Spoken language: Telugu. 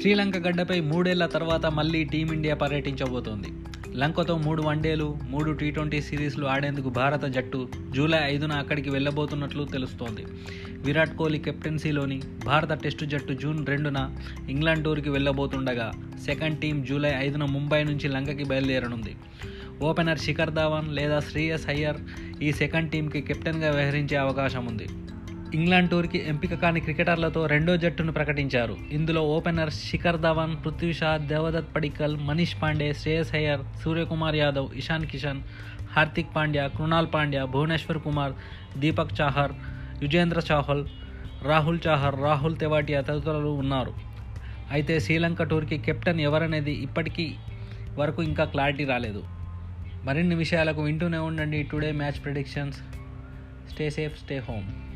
శ్రీలంక గడ్డపై మూడేళ్ళ తర్వాత మళ్ళీ టీమిండియా పర్యటించబోతోంది. లంకతో మూడు వన్డేలు మూడు టీ ట్వంటీ సిరీస్లు ఆడేందుకు భారత జట్టు జూలై ఐదున అక్కడికి వెళ్ళబోతున్నట్లు తెలుస్తోంది. విరాట్ కోహ్లీ కెప్టెన్సీలోని భారత టెస్టు జట్టు జూన్ రెండున ఇంగ్లాండ్ టూర్కి వెళ్ళబోతుండగా సెకండ్ టీం జూలై ఐదున ముంబై నుంచి లంకకి బయలుదేరనుంది. ఓపెనర్ శిఖర్ ధావన్ లేదా శ్రేయస్ అయ్యర్ ఈ సెకండ్ టీంకి కెప్టెన్గా వ్యవహరించే అవకాశం ఉంది ఇంగ్లాండ్ టూర్కి ఎంపిక కాని క్రికెటర్లతో రెండో జట్టును ప్రకటించారు. ఇందులో ఓపెనర్ శిఖర్ ధవన్ పృథ్వీ షా దేవదత్ పడికల్ మనీష్ పాండే శ్రేయస్ అయ్యర్ సూర్యకుమార్ యాదవ్ ఇషాన్ కిషన్ హార్దిక్ పాండ్యా కృణాల్ పాండ్యా భువనేశ్వర్ కుమార్ దీపక్ చాహర్ యుజేంద్ర చాహల్ రాహుల్ చాహర్ రాహుల్ తెవాటియా తదితరులు ఉన్నారు. అయితే శ్రీలంక టూర్కి కెప్టెన్ ఎవరనేది ఇప్పటికీ వరకు ఇంకా క్లారిటీ రాలేదు. మరిన్ని విషయాలకు వింటూనే ఉండండి today match predictions. Stay safe stay home.